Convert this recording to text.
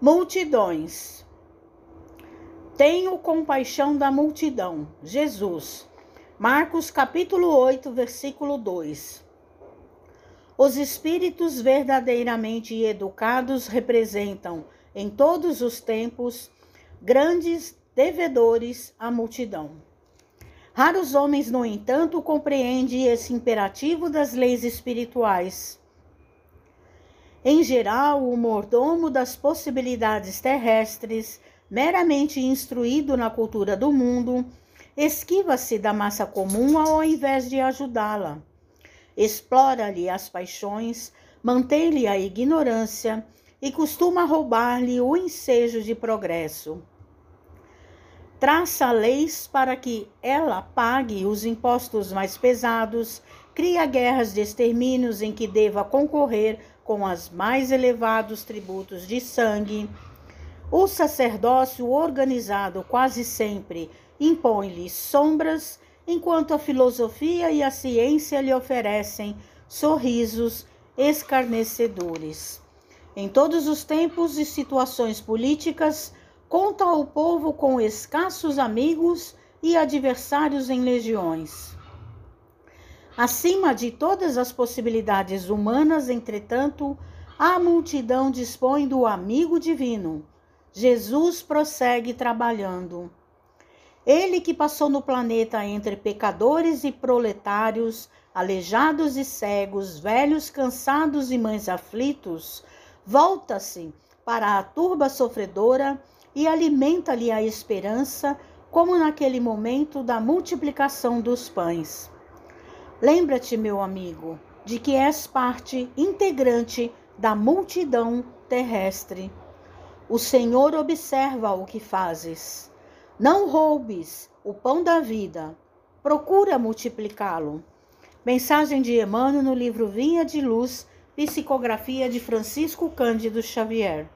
Multidões. Tenho compaixão da multidão. Jesus. Marcos capítulo 8, versículo 2. Os espíritos verdadeiramente educados representam, em todos os tempos, grandes devedores à multidão. Raros homens, no entanto, compreendem esse imperativo das leis espirituais em geral, o mordomo das possibilidades terrestres, meramente instruído na cultura do mundo, esquiva-se da massa comum ao invés de ajudá-la. Explora-lhe as paixões, mantém-lhe a ignorância e costuma roubar-lhe o ensejo de progresso. Traça leis para que ela pague os impostos mais pesados, cria guerras de extermínios em que deva concorrer com os mais elevados tributos de sangue. O sacerdócio organizado quase sempre impõe-lhe sombras, enquanto a filosofia e a ciência lhe oferecem sorrisos escarnecedores. Em todos os tempos e situações políticas, conta o povo com escassos amigos e adversários em legiões. Acima de todas as possibilidades humanas, entretanto, a multidão dispõe do amigo divino. Jesus prossegue trabalhando. Ele que passou no planeta entre pecadores e proletários, aleijados e cegos, velhos cansados e mães aflitos, volta-se para a turba sofredora e alimenta-lhe a esperança, como naquele momento da multiplicação dos pães. Lembra-te, meu amigo, de que és parte integrante da multidão terrestre. O Senhor observa o que fazes. Não roubes o pão da vida, procura multiplicá-lo. Mensagem de Emmanuel no livro Vinha de Luz, psicografia de Francisco Cândido Xavier.